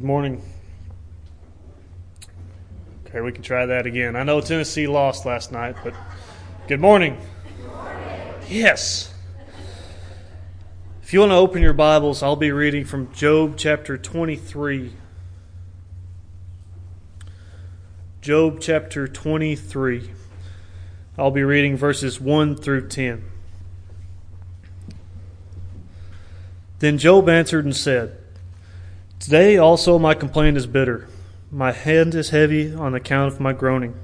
Good morning. Okay, we can try that again. I know Tennessee lost last night, but good morning. Good morning. Yes. If you want to open your Bibles, I'll be reading from Job chapter 23. Job chapter 23. I'll be reading verses 1 through 10. Then Job answered and said, Today also my complaint is bitter. My hand is heavy on account of my groaning.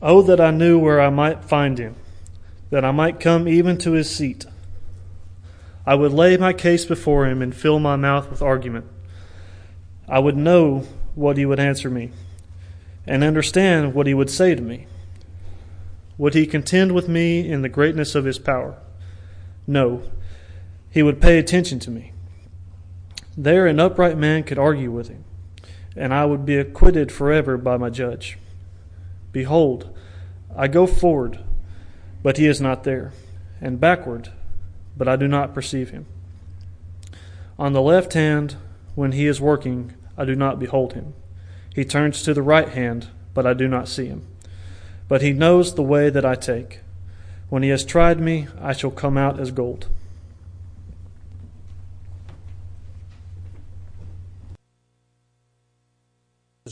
Oh, that I knew where I might find him, that I might come even to his seat. I would lay my case before him and fill my mouth with argument. I would know what he would answer me, and understand what he would say to me. Would he contend with me in the greatness of his power? No, he would pay attention to me. There an upright man could argue with him, and I would be acquitted forever by my judge. Behold, I go forward, but he is not there, and backward, but I do not perceive him. On the left hand, when he is working, I do not behold him. He turns to the right hand, but I do not see him. But he knows the way that I take. When he has tried me, I shall come out as gold.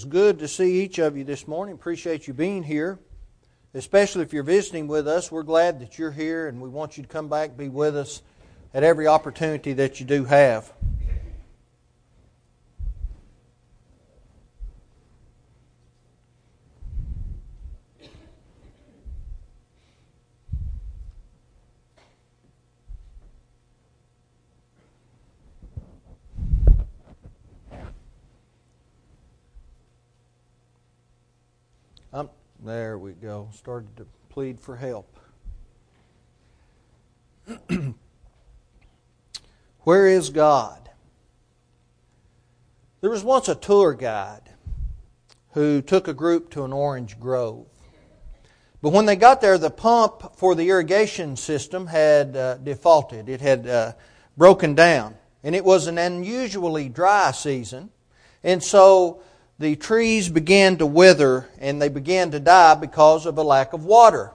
It's good to see each of you this morning. Appreciate you being here. Especially if you're visiting with us, we're glad that you're here and we want you to come back be with us at every opportunity that you do have. There we go. Started to plead for help. Where is God? There was once a tour guide who took a group to an orange grove. But when they got there, the pump for the irrigation system had uh, defaulted. It had uh, broken down. And it was an unusually dry season. And so the trees began to wither and they began to die because of a lack of water.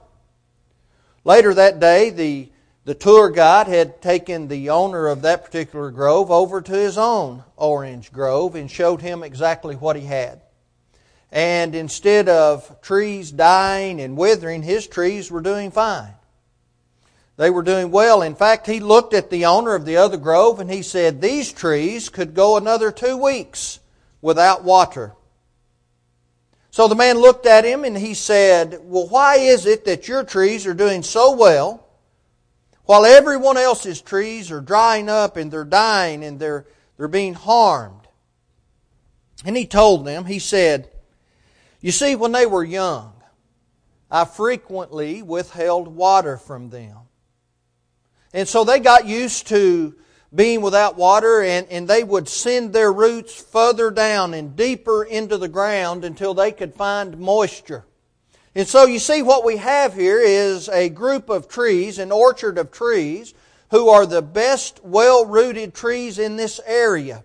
Later that day, the, the tour guide had taken the owner of that particular grove over to his own orange grove and showed him exactly what he had. And instead of trees dying and withering, his trees were doing fine. They were doing well. In fact, he looked at the owner of the other grove and he said, These trees could go another two weeks without water. So the man looked at him and he said, Well, why is it that your trees are doing so well while everyone else's trees are drying up and they're dying and they're, they're being harmed? And he told them, He said, You see, when they were young, I frequently withheld water from them. And so they got used to being without water, and, and they would send their roots further down and deeper into the ground until they could find moisture. And so you see what we have here is a group of trees, an orchard of trees, who are the best well-rooted trees in this area.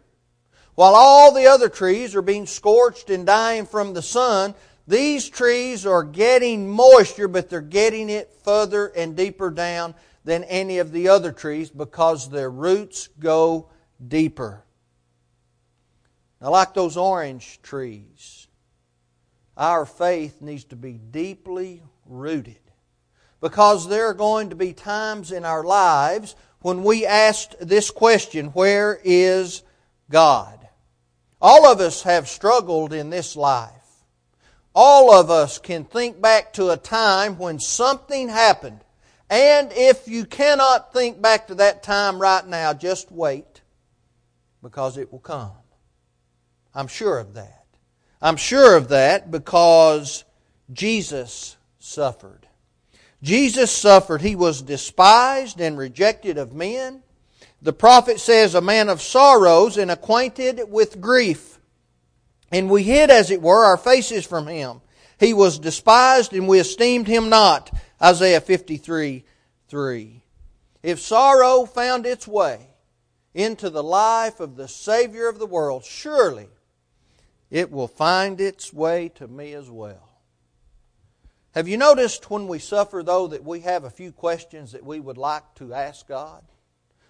While all the other trees are being scorched and dying from the sun, these trees are getting moisture, but they're getting it further and deeper down than any of the other trees because their roots go deeper. Now, like those orange trees, our faith needs to be deeply rooted because there are going to be times in our lives when we ask this question Where is God? All of us have struggled in this life. All of us can think back to a time when something happened and if you cannot think back to that time right now, just wait because it will come. I'm sure of that. I'm sure of that because Jesus suffered. Jesus suffered. He was despised and rejected of men. The prophet says, a man of sorrows and acquainted with grief. And we hid, as it were, our faces from him. He was despised and we esteemed him not. Isaiah 53 3. If sorrow found its way into the life of the Savior of the world, surely it will find its way to me as well. Have you noticed when we suffer, though, that we have a few questions that we would like to ask God?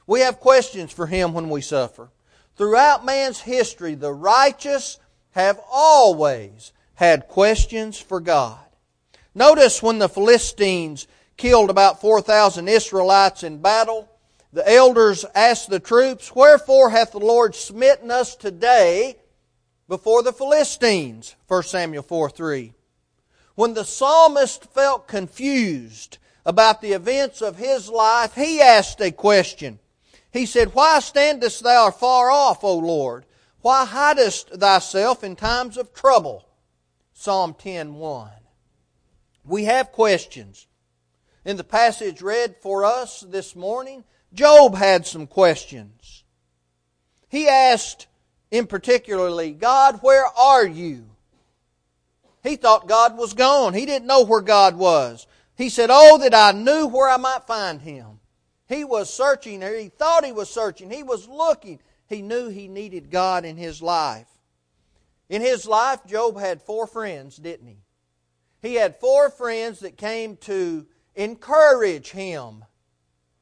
We have questions for Him when we suffer. Throughout man's history, the righteous have always had questions for God. Notice when the Philistines killed about 4,000 Israelites in battle, the elders asked the troops, Wherefore hath the Lord smitten us today before the Philistines? 1 Samuel 4 3. When the psalmist felt confused about the events of his life, he asked a question. He said, Why standest thou far off, O Lord? Why hidest thyself in times of trouble? Psalm 10:1. We have questions. In the passage read for us this morning, Job had some questions. He asked in particularly, God, where are you? He thought God was gone. He didn't know where God was. He said, Oh, that I knew where I might find him. He was searching, or he thought he was searching. He was looking. He knew he needed God in his life. In his life, Job had four friends, didn't he? He had four friends that came to encourage him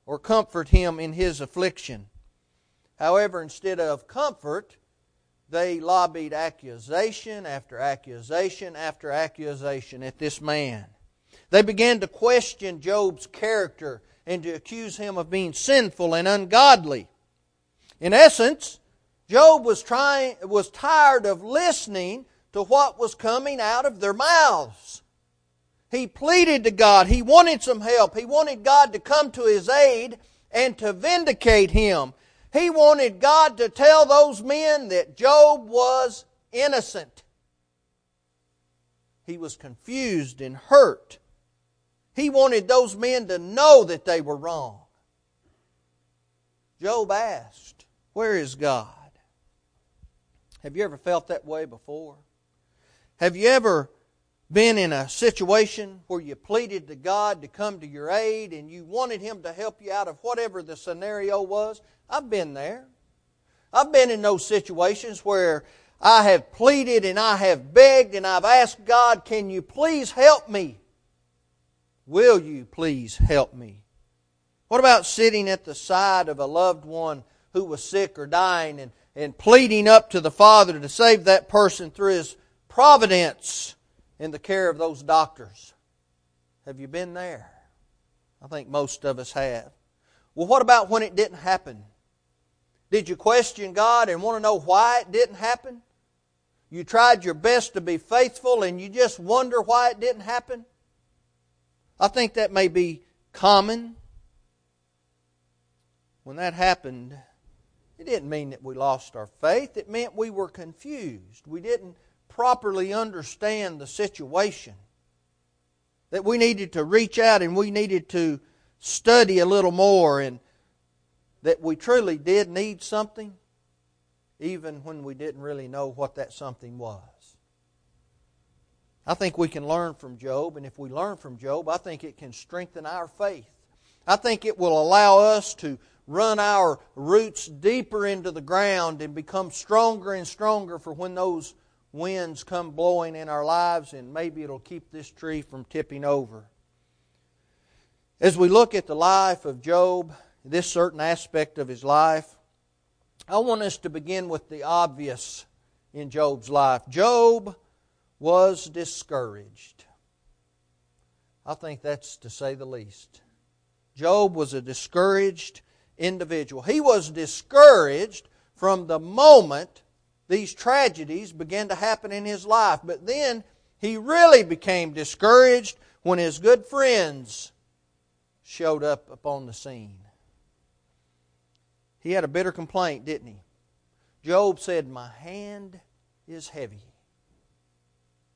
or comfort him in his affliction. However, instead of comfort, they lobbied accusation after accusation after accusation at this man. They began to question Job's character and to accuse him of being sinful and ungodly. In essence, Job was trying was tired of listening to what was coming out of their mouths. He pleaded to God. He wanted some help. He wanted God to come to his aid and to vindicate him. He wanted God to tell those men that Job was innocent. He was confused and hurt. He wanted those men to know that they were wrong. Job asked, Where is God? Have you ever felt that way before? Have you ever been in a situation where you pleaded to God to come to your aid and you wanted Him to help you out of whatever the scenario was? I've been there. I've been in those situations where I have pleaded and I have begged and I've asked God, can you please help me? Will you please help me? What about sitting at the side of a loved one who was sick or dying and, and pleading up to the Father to save that person through His providence? In the care of those doctors. Have you been there? I think most of us have. Well, what about when it didn't happen? Did you question God and want to know why it didn't happen? You tried your best to be faithful and you just wonder why it didn't happen? I think that may be common. When that happened, it didn't mean that we lost our faith. It meant we were confused. We didn't properly understand the situation. That we needed to reach out and we needed to study a little more, and that we truly did need something, even when we didn't really know what that something was. I think we can learn from Job, and if we learn from Job, I think it can strengthen our faith. I think it will allow us to run our roots deeper into the ground and become stronger and stronger for when those winds come blowing in our lives, and maybe it'll keep this tree from tipping over. As we look at the life of Job, this certain aspect of his life, I want us to begin with the obvious in Job's life. Job was discouraged. I think that's to say the least. Job was a discouraged individual. He was discouraged from the moment these tragedies began to happen in his life. But then he really became discouraged when his good friends showed up upon the scene. He had a bitter complaint, didn't he? Job said, My hand is heavy.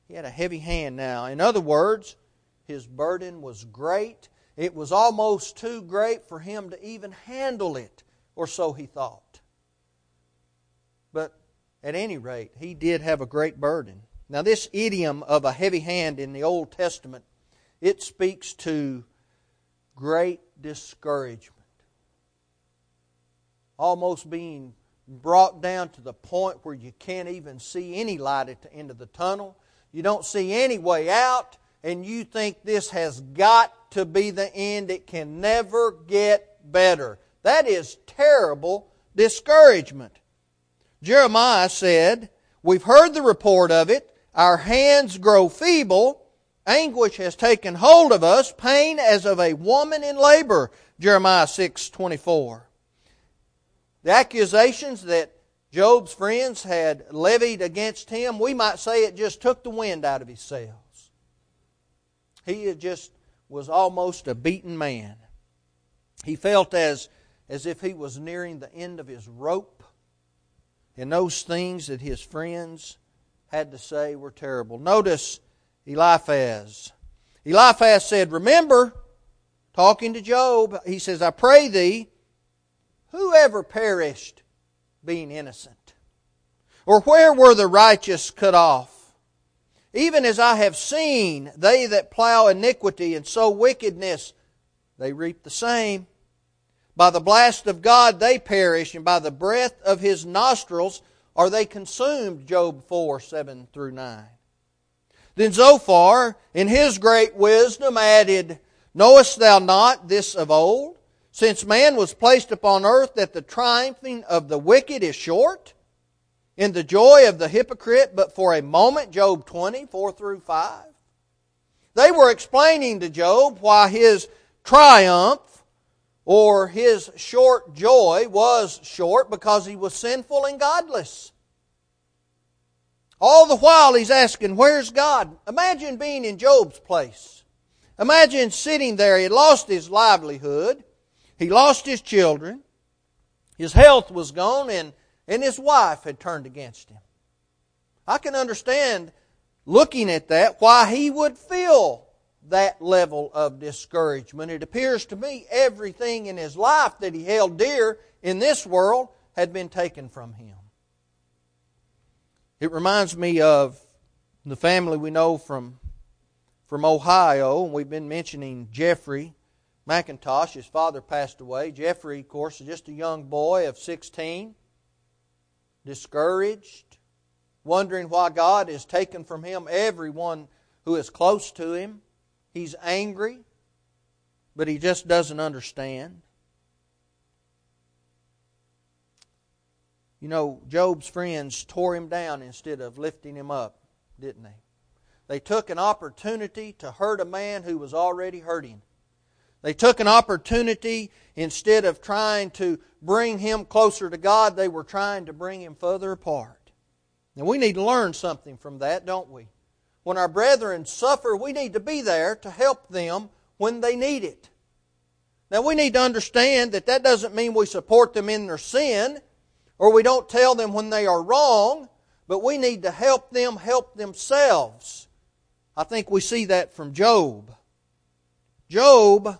He had a heavy hand now. In other words, his burden was great. It was almost too great for him to even handle it, or so he thought. At any rate, he did have a great burden. Now, this idiom of a heavy hand in the Old Testament, it speaks to great discouragement. almost being brought down to the point where you can't even see any light at the end of the tunnel. You don't see any way out, and you think this has got to be the end. It can never get better. That is terrible discouragement. Jeremiah said, We've heard the report of it. Our hands grow feeble. Anguish has taken hold of us, pain as of a woman in labor. Jeremiah 6 24. The accusations that Job's friends had levied against him, we might say it just took the wind out of his sails. He just was almost a beaten man. He felt as, as if he was nearing the end of his rope. And those things that his friends had to say were terrible. Notice Eliphaz. Eliphaz said, Remember, talking to Job, he says, I pray thee, whoever perished being innocent? Or where were the righteous cut off? Even as I have seen, they that plow iniquity and sow wickedness, they reap the same. By the blast of God they perish, and by the breath of his nostrils are they consumed. Job 4 7 through 9. Then Zophar, in his great wisdom, added, Knowest thou not this of old? Since man was placed upon earth, that the triumphing of the wicked is short, in the joy of the hypocrite, but for a moment, Job 20, 4 through 5. They were explaining to Job why his triumph or his short joy was short because he was sinful and godless. All the while he's asking, Where's God? Imagine being in Job's place. Imagine sitting there. He lost his livelihood, he lost his children, his health was gone, and, and his wife had turned against him. I can understand looking at that why he would feel that level of discouragement. It appears to me everything in his life that he held dear in this world had been taken from him. It reminds me of the family we know from, from Ohio, we've been mentioning Jeffrey McIntosh. His father passed away. Jeffrey, of course, is just a young boy of 16, discouraged, wondering why God has taken from him everyone who is close to him. He's angry, but he just doesn't understand. You know, Job's friends tore him down instead of lifting him up, didn't they? They took an opportunity to hurt a man who was already hurting. They took an opportunity instead of trying to bring him closer to God, they were trying to bring him further apart. And we need to learn something from that, don't we? When our brethren suffer, we need to be there to help them when they need it. Now, we need to understand that that doesn't mean we support them in their sin or we don't tell them when they are wrong, but we need to help them help themselves. I think we see that from Job. Job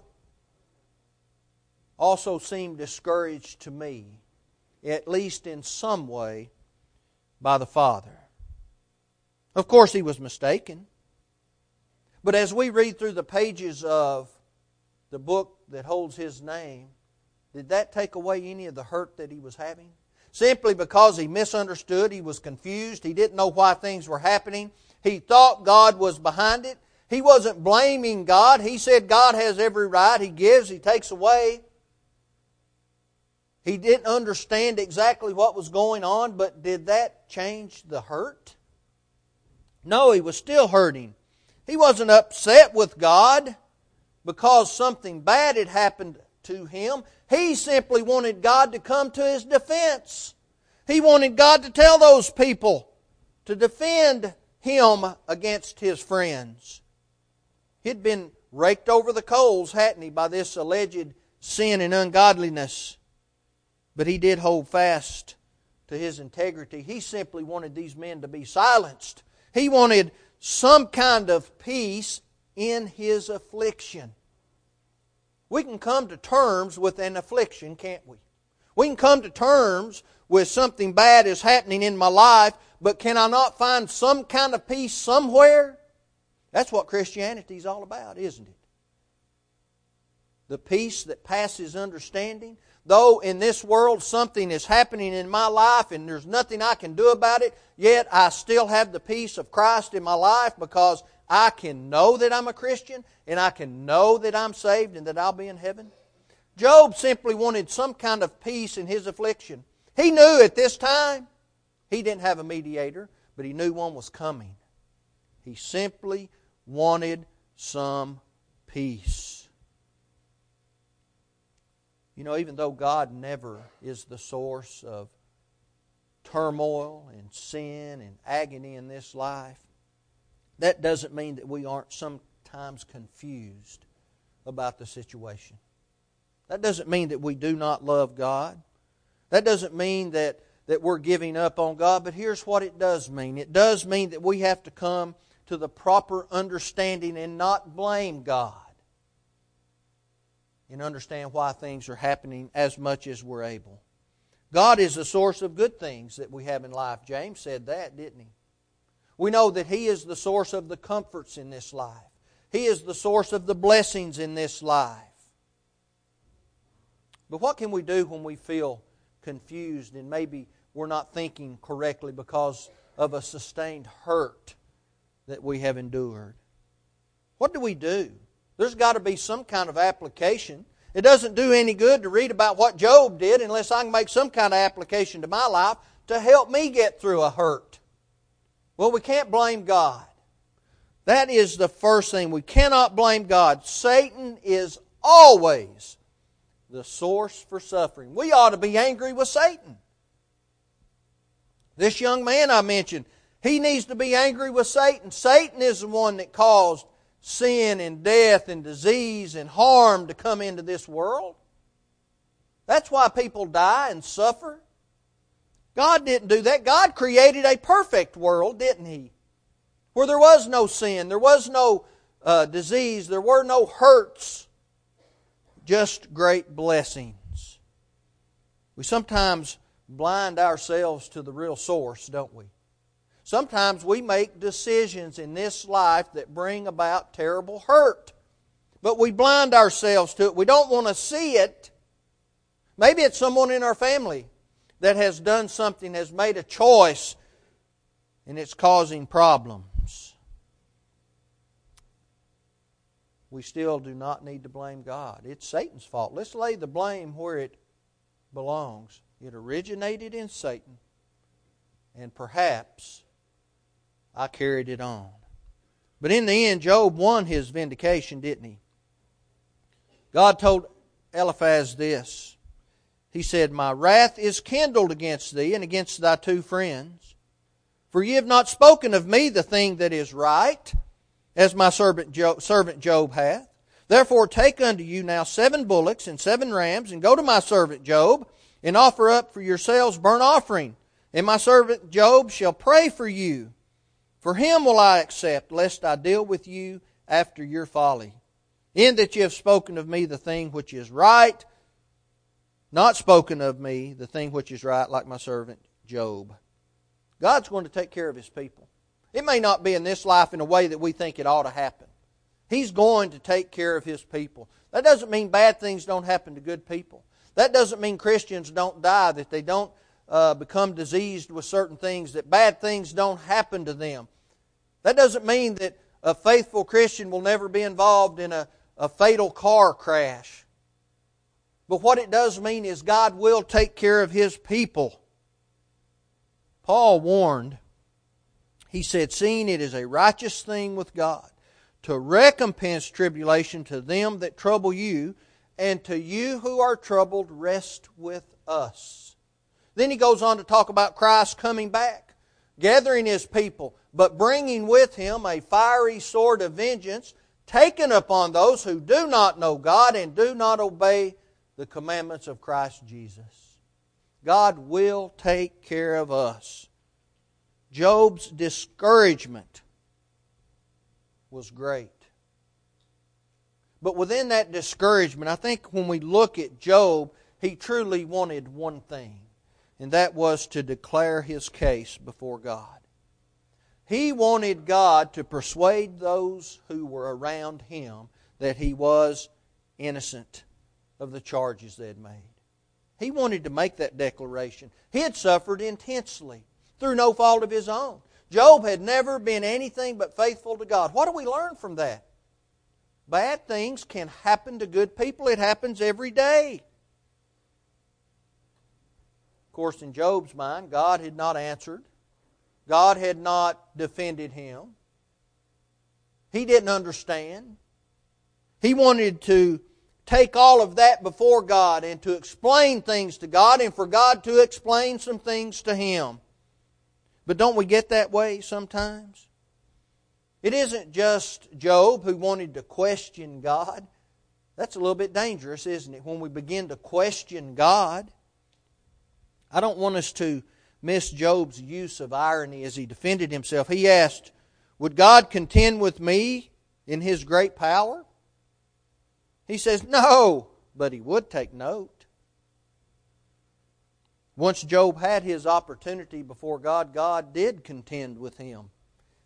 also seemed discouraged to me, at least in some way, by the Father. Of course, he was mistaken. But as we read through the pages of the book that holds his name, did that take away any of the hurt that he was having? Simply because he misunderstood, he was confused, he didn't know why things were happening, he thought God was behind it. He wasn't blaming God. He said God has every right. He gives, He takes away. He didn't understand exactly what was going on, but did that change the hurt? No, he was still hurting. He wasn't upset with God because something bad had happened to him. He simply wanted God to come to his defense. He wanted God to tell those people to defend him against his friends. He'd been raked over the coals, hadn't he, by this alleged sin and ungodliness. But he did hold fast to his integrity. He simply wanted these men to be silenced he wanted some kind of peace in his affliction. We can come to terms with an affliction, can't we? We can come to terms with something bad is happening in my life, but can I not find some kind of peace somewhere? That's what Christianity is all about, isn't it? the peace that passes understanding. Though in this world something is happening in my life and there's nothing I can do about it, yet I still have the peace of Christ in my life because I can know that I'm a Christian and I can know that I'm saved and that I'll be in heaven. Job simply wanted some kind of peace in his affliction. He knew at this time he didn't have a mediator, but he knew one was coming. He simply wanted some peace. You know, even though God never is the source of turmoil and sin and agony in this life, that doesn't mean that we aren't sometimes confused about the situation. That doesn't mean that we do not love God. That doesn't mean that, that we're giving up on God, but here's what it does mean it does mean that we have to come to the proper understanding and not blame God and understand why things are happening as much as we're able. God is the source of good things that we have in life. James said that, didn't he? We know that He is the source of the comforts in this life. He is the source of the blessings in this life. But what can we do when we feel confused and maybe we're not thinking correctly because of a sustained hurt that we have endured? What do we do? There's got to be some kind of application. It doesn't do any good to read about what Job did unless I can make some kind of application to my life to help me get through a hurt. Well, we can't blame God. That is the first thing. We cannot blame God. Satan is always the source for suffering. We ought to be angry with Satan. This young man I mentioned, he needs to be angry with Satan. Satan is the one that caused sin and death and disease and harm to come into this world. That's why people die and suffer. God didn't do that. God created a perfect world, didn't He? Where there was no sin, there was no uh, disease, there were no hurts, just great blessings. We sometimes blind ourselves to the real source, don't we? Sometimes we make decisions in this life that bring about terrible hurt. But we blind ourselves to it. We don't want to see it. Maybe it's someone in our family that has done something, has made a choice, and it's causing problems. We still do not need to blame God. It's Satan's fault. Let's lay the blame where it belongs. It originated in Satan, and perhaps I carried it on. But in the end, Job won his vindication, didn't he? God told Eliphaz this he said, My wrath is kindled against thee and against thy two friends. For ye have not spoken of me the thing that is right, as my servant Job, servant Job hath. Therefore take unto you now seven bullocks and seven rams, and go to my servant Job, and offer up for yourselves burnt offering. And my servant Job shall pray for you. For him will I accept, lest I deal with you after your folly. In that you have spoken of me the thing which is right, not spoken of me the thing which is right, like my servant Job. God's going to take care of his people. It may not be in this life in a way that we think it ought to happen. He's going to take care of his people. That doesn't mean bad things don't happen to good people. That doesn't mean Christians don't die, that they don't uh, become diseased with certain things, that bad things don't happen to them. That doesn't mean that a faithful Christian will never be involved in a, a fatal car crash. But what it does mean is God will take care of His people. Paul warned, he said, Seeing it is a righteous thing with God to recompense tribulation to them that trouble you, and to you who are troubled, rest with us. Then he goes on to talk about Christ coming back, gathering his people, but bringing with him a fiery sword of vengeance taken upon those who do not know God and do not obey the commandments of Christ Jesus. God will take care of us. Job's discouragement was great. But within that discouragement, I think when we look at Job, he truly wanted one thing, and that was to declare his case before God. He wanted God to persuade those who were around him that he was innocent of the charges they had made. He wanted to make that declaration. He had suffered intensely through no fault of his own. Job had never been anything but faithful to God. What do we learn from that? Bad things can happen to good people. It happens every day. Of course, in Job's mind, God had not answered. God had not defended him. He didn't understand. He wanted to take all of that before God and to explain things to God and for God to explain some things to him. But don't we get that way sometimes? It isn't just Job who wanted to question God. That's a little bit dangerous, isn't it? When we begin to question God. I don't want us to miss Job's use of irony as he defended himself. He asked, Would God contend with me in his great power? He says, No, but he would take note. Once Job had his opportunity before God, God did contend with him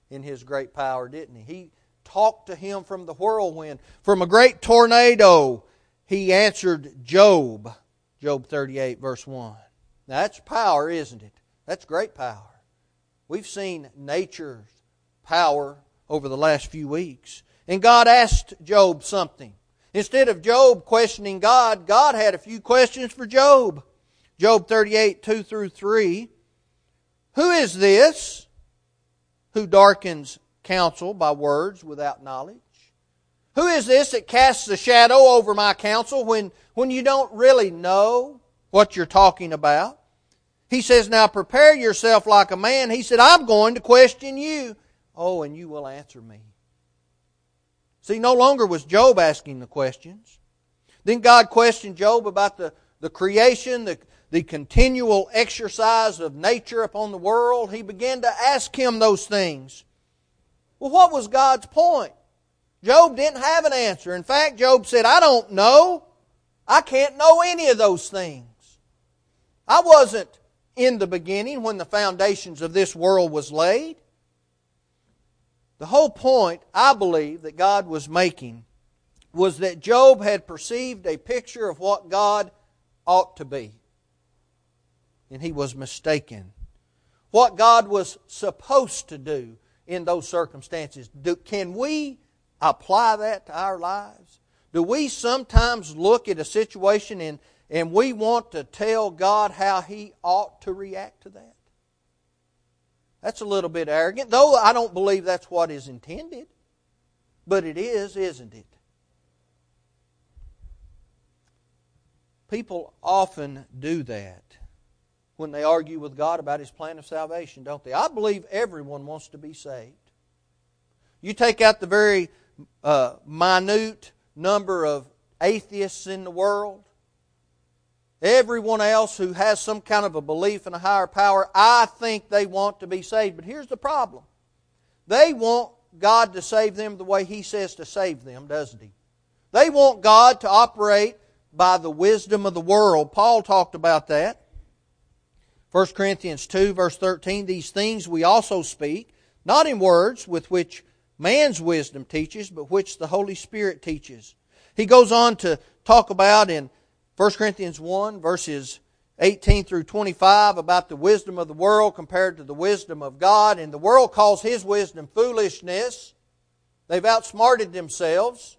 in his great power, didn't he? He talked to him from the whirlwind. From a great tornado, he answered Job. Job 38, verse 1. Now, that's power, isn't it? That's great power. We've seen nature's power over the last few weeks. And God asked Job something. Instead of Job questioning God, God had a few questions for Job. Job 38, 2 through 3. Who is this? who darkens counsel by words without knowledge? Who is this that casts a shadow over my counsel when, when you don't really know what you're talking about? He says, Now prepare yourself like a man. He said, I'm going to question you. Oh, and you will answer me. See, no longer was Job asking the questions. Then God questioned Job about the, the creation, the, the continual exercise of nature upon the world, he began to ask him those things. Well, what was God's point? Job didn't have an answer. In fact, Job said, I don't know. I can't know any of those things. I wasn't in the beginning when the foundations of this world was laid. The whole point, I believe, that God was making was that Job had perceived a picture of what God ought to be and he was mistaken. What God was supposed to do in those circumstances, do, can we apply that to our lives? Do we sometimes look at a situation and, and we want to tell God how he ought to react to that? That's a little bit arrogant, though I don't believe that's what is intended. But it is, isn't it? People often do that when they argue with God about His plan of salvation, don't they? I believe everyone wants to be saved. You take out the very uh, minute number of atheists in the world, everyone else who has some kind of a belief in a higher power, I think they want to be saved. But here's the problem they want God to save them the way He says to save them, doesn't He? They want God to operate by the wisdom of the world. Paul talked about that. 1 Corinthians 2, verse 13, these things we also speak, not in words with which man's wisdom teaches, but which the Holy Spirit teaches. He goes on to talk about in 1 Corinthians 1, verses 18 through 25, about the wisdom of the world compared to the wisdom of God. And the world calls his wisdom foolishness. They've outsmarted themselves.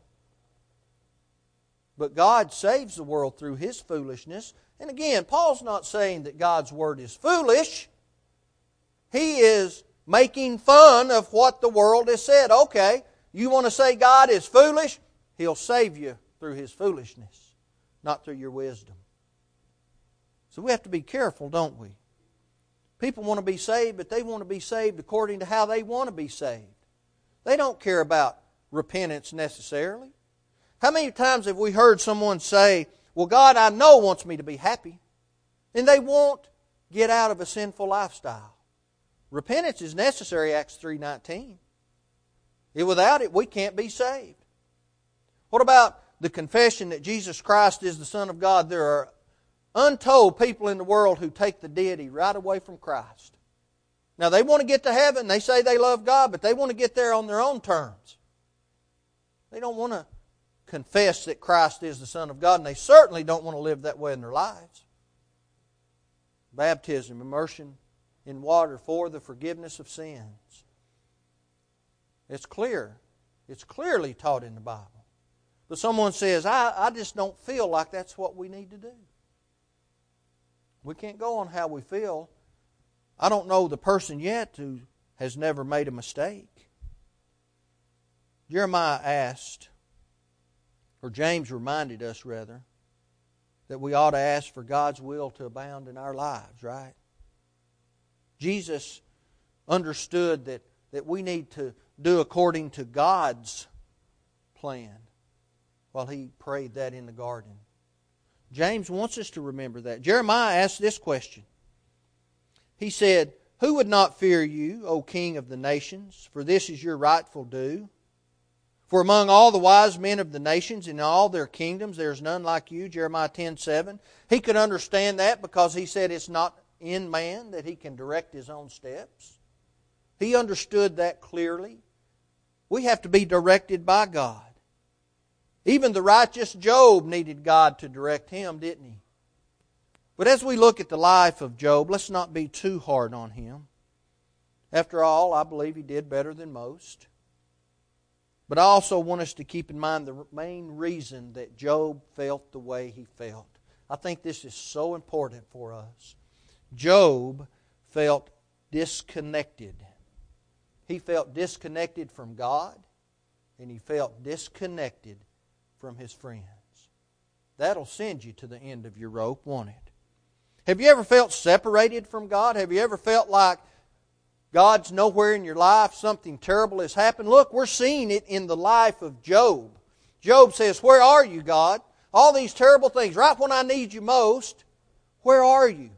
But God saves the world through his foolishness and again, Paul's not saying that God's Word is foolish. He is making fun of what the world has said. Okay, you want to say God is foolish? He'll save you through His foolishness, not through your wisdom. So we have to be careful, don't we? People want to be saved, but they want to be saved according to how they want to be saved. They don't care about repentance necessarily. How many times have we heard someone say, well, God, I know, wants me to be happy. And they won't get out of a sinful lifestyle. Repentance is necessary, Acts 3.19. Without it, we can't be saved. What about the confession that Jesus Christ is the Son of God? There are untold people in the world who take the deity right away from Christ. Now, they want to get to heaven. They say they love God, but they want to get there on their own terms. They don't want to confess that Christ is the Son of God, and they certainly don't want to live that way in their lives. Baptism, immersion in water for the forgiveness of sins. It's clear. It's clearly taught in the Bible. But someone says, I, I just don't feel like that's what we need to do. We can't go on how we feel. I don't know the person yet who has never made a mistake. Jeremiah asked, or James reminded us rather, that we ought to ask for God's will to abound in our lives, right? Jesus understood that, that we need to do according to God's plan while he prayed that in the garden. James wants us to remember that. Jeremiah asked this question. He said, Who would not fear you, O King of the nations? For this is your rightful due. For among all the wise men of the nations in all their kingdoms there is none like you, Jeremiah 10 7. He could understand that because he said it's not in man that he can direct his own steps. He understood that clearly. We have to be directed by God. Even the righteous Job needed God to direct him, didn't he? But as we look at the life of Job, let's not be too hard on him. After all, I believe he did better than most. But I also want us to keep in mind the main reason that Job felt the way he felt. I think this is so important for us. Job felt disconnected. He felt disconnected from God, and he felt disconnected from his friends. That'll send you to the end of your rope, won't it? Have you ever felt separated from God? Have you ever felt like God's nowhere in your life, something terrible has happened? Look, we're seeing it in the life of Job. Job says, Where are you, God? All these terrible things, right when I need you most, where are you?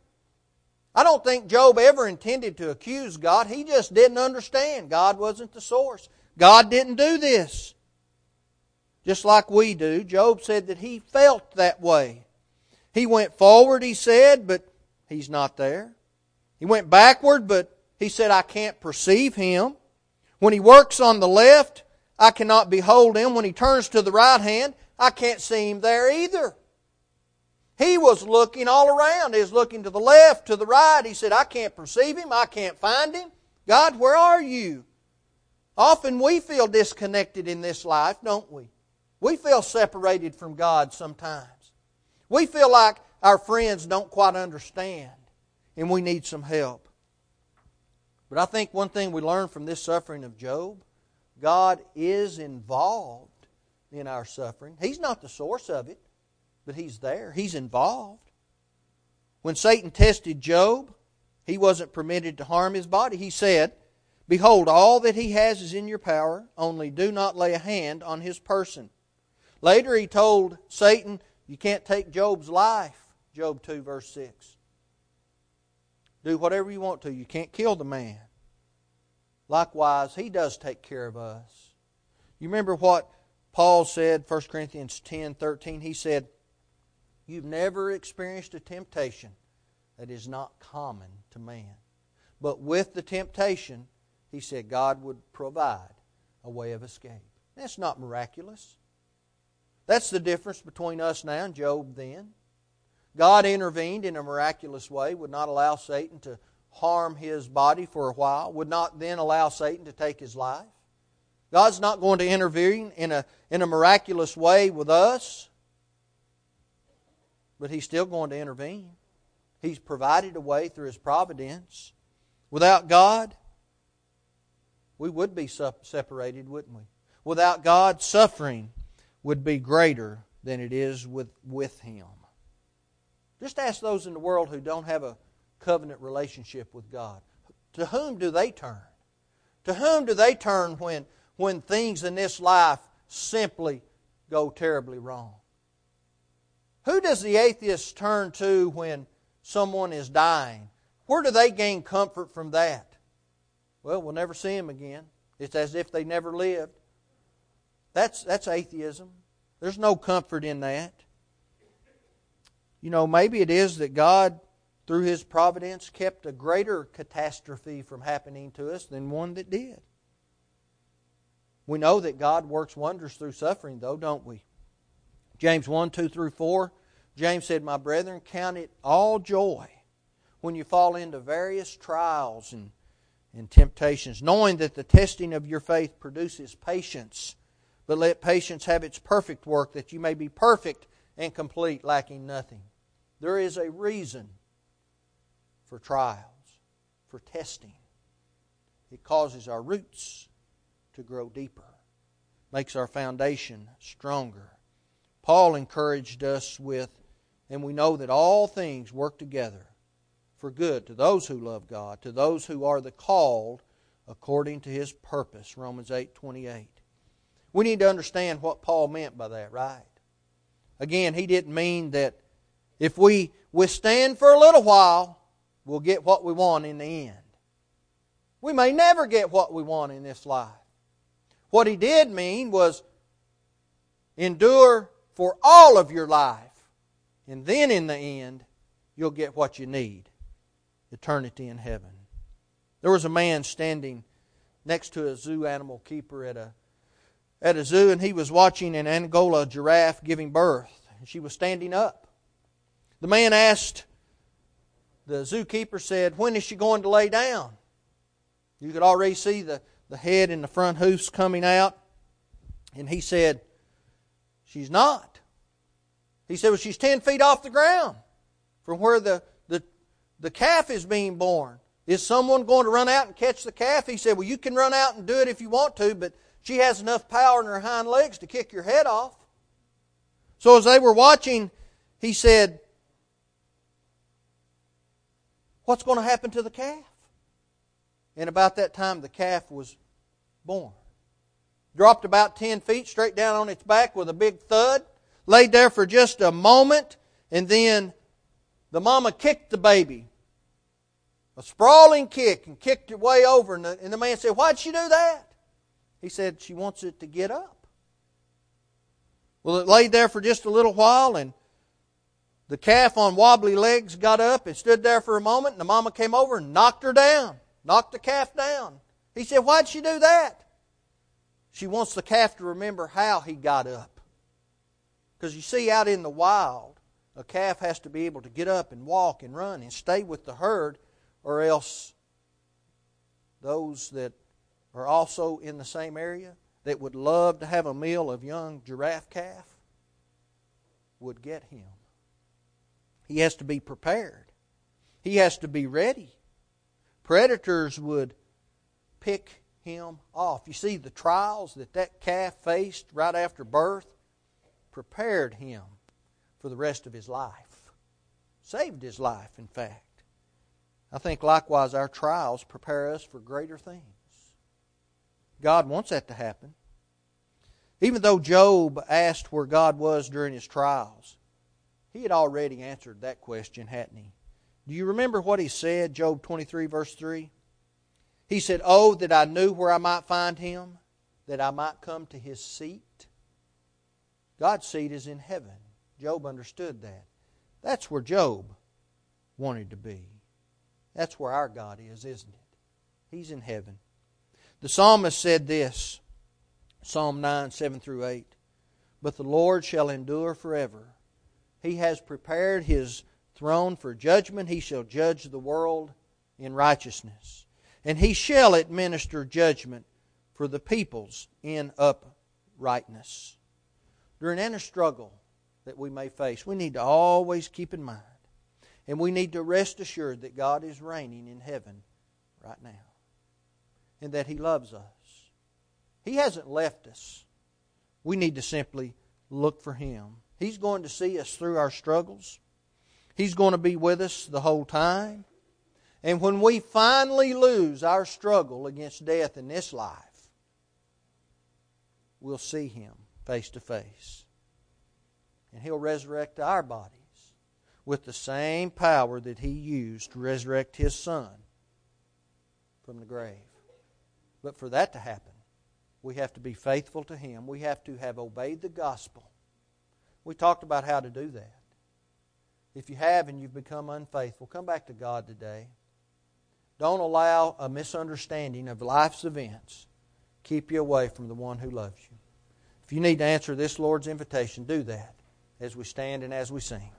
I don't think Job ever intended to accuse God. He just didn't understand. God wasn't the source. God didn't do this. Just like we do. Job said that he felt that way. He went forward, he said, but he's not there. He went backward, but he said, I can't perceive him. When he works on the left, I cannot behold him. When he turns to the right hand, I can't see him there either. He was looking all around. He was looking to the left, to the right. He said, I can't perceive him. I can't find him. God, where are you? Often we feel disconnected in this life, don't we? We feel separated from God sometimes. We feel like our friends don't quite understand and we need some help. But I think one thing we learn from this suffering of Job God is involved in our suffering. He's not the source of it but he's there. He's involved. When Satan tested Job, he wasn't permitted to harm his body. He said, Behold, all that he has is in your power, only do not lay a hand on his person. Later, he told Satan, You can't take Job's life. Job 2, verse 6. Do whatever you want to. You can't kill the man. Likewise, he does take care of us. You remember what Paul said, 1 Corinthians 10 13? He said, You've never experienced a temptation that is not common to man. But with the temptation, he said God would provide a way of escape. That's not miraculous. That's the difference between us now and Job then. God intervened in a miraculous way, would not allow Satan to harm his body for a while, would not then allow Satan to take his life. God's not going to intervene in a, in a miraculous way with us but He's still going to intervene. He's provided a way through His providence. Without God, we would be separated, wouldn't we? Without God, suffering would be greater than it is with, with Him. Just ask those in the world who don't have a covenant relationship with God. To whom do they turn? To whom do they turn when, when things in this life simply go terribly wrong? Who does the atheist turn to when someone is dying? Where do they gain comfort from that? Well, we'll never see him again. It's as if they never lived. That's, that's atheism. There's no comfort in that. You know, maybe it is that God, through His providence, kept a greater catastrophe from happening to us than one that did. We know that God works wonders through suffering, though, don't we? James 1 2 through 4. James said, My brethren, count it all joy when you fall into various trials and, and temptations, knowing that the testing of your faith produces patience. But let patience have its perfect work, that you may be perfect and complete, lacking nothing. There is a reason for trials, for testing. It causes our roots to grow deeper, makes our foundation stronger. Paul encouraged us with, and we know that all things work together for good to those who love God, to those who are the called according to his purpose. Romans 8 28. We need to understand what Paul meant by that, right? Again, he didn't mean that if we withstand for a little while, we'll get what we want in the end. We may never get what we want in this life. What he did mean was endure for all of your life, and then in the end, you'll get what you need eternity in heaven. There was a man standing next to a zoo animal keeper at a at a zoo, and he was watching an Angola giraffe giving birth. And she was standing up. The man asked, the zookeeper said, When is she going to lay down? You could already see the, the head and the front hoofs coming out. And he said, She's not. He said, Well, she's 10 feet off the ground from where the, the, the calf is being born. Is someone going to run out and catch the calf? He said, Well, you can run out and do it if you want to, but she has enough power in her hind legs to kick your head off. So as they were watching, he said, What's going to happen to the calf? And about that time, the calf was born. Dropped about 10 feet straight down on its back with a big thud. Laid there for just a moment, and then the mama kicked the baby. A sprawling kick and kicked it way over. And the, and the man said, Why'd she do that? He said she wants it to get up. Well, it laid there for just a little while, and the calf on wobbly legs got up and stood there for a moment, and the mama came over and knocked her down, knocked the calf down. He said, Why'd she do that? She wants the calf to remember how he got up. Because you see, out in the wild, a calf has to be able to get up and walk and run and stay with the herd, or else those that are also in the same area that would love to have a meal of young giraffe calf would get him. He has to be prepared. He has to be ready. Predators would pick him off. You see, the trials that that calf faced right after birth prepared him for the rest of his life. Saved his life, in fact. I think likewise our trials prepare us for greater things. God wants that to happen. Even though Job asked where God was during his trials, he had already answered that question, hadn't he? Do you remember what he said, Job 23, verse 3? He said, Oh, that I knew where I might find him, that I might come to his seat. God's seat is in heaven. Job understood that. That's where Job wanted to be. That's where our God is, isn't it? He's in heaven. The psalmist said this Psalm 9, 7 through 8. But the Lord shall endure forever. He has prepared his throne for judgment. He shall judge the world in righteousness. And he shall administer judgment for the peoples in uprightness. During any struggle that we may face, we need to always keep in mind, and we need to rest assured that God is reigning in heaven right now and that He loves us. He hasn't left us. We need to simply look for Him. He's going to see us through our struggles. He's going to be with us the whole time. And when we finally lose our struggle against death in this life, we'll see Him face to face. And He'll resurrect our bodies with the same power that He used to resurrect His Son from the grave. But for that to happen, we have to be faithful to Him. We have to have obeyed the gospel. We talked about how to do that. If you have and you've become unfaithful, come back to God today. Don't allow a misunderstanding of life's events keep you away from the one who loves you. If you need to answer this Lord's invitation, do that. as we stand and as we sing.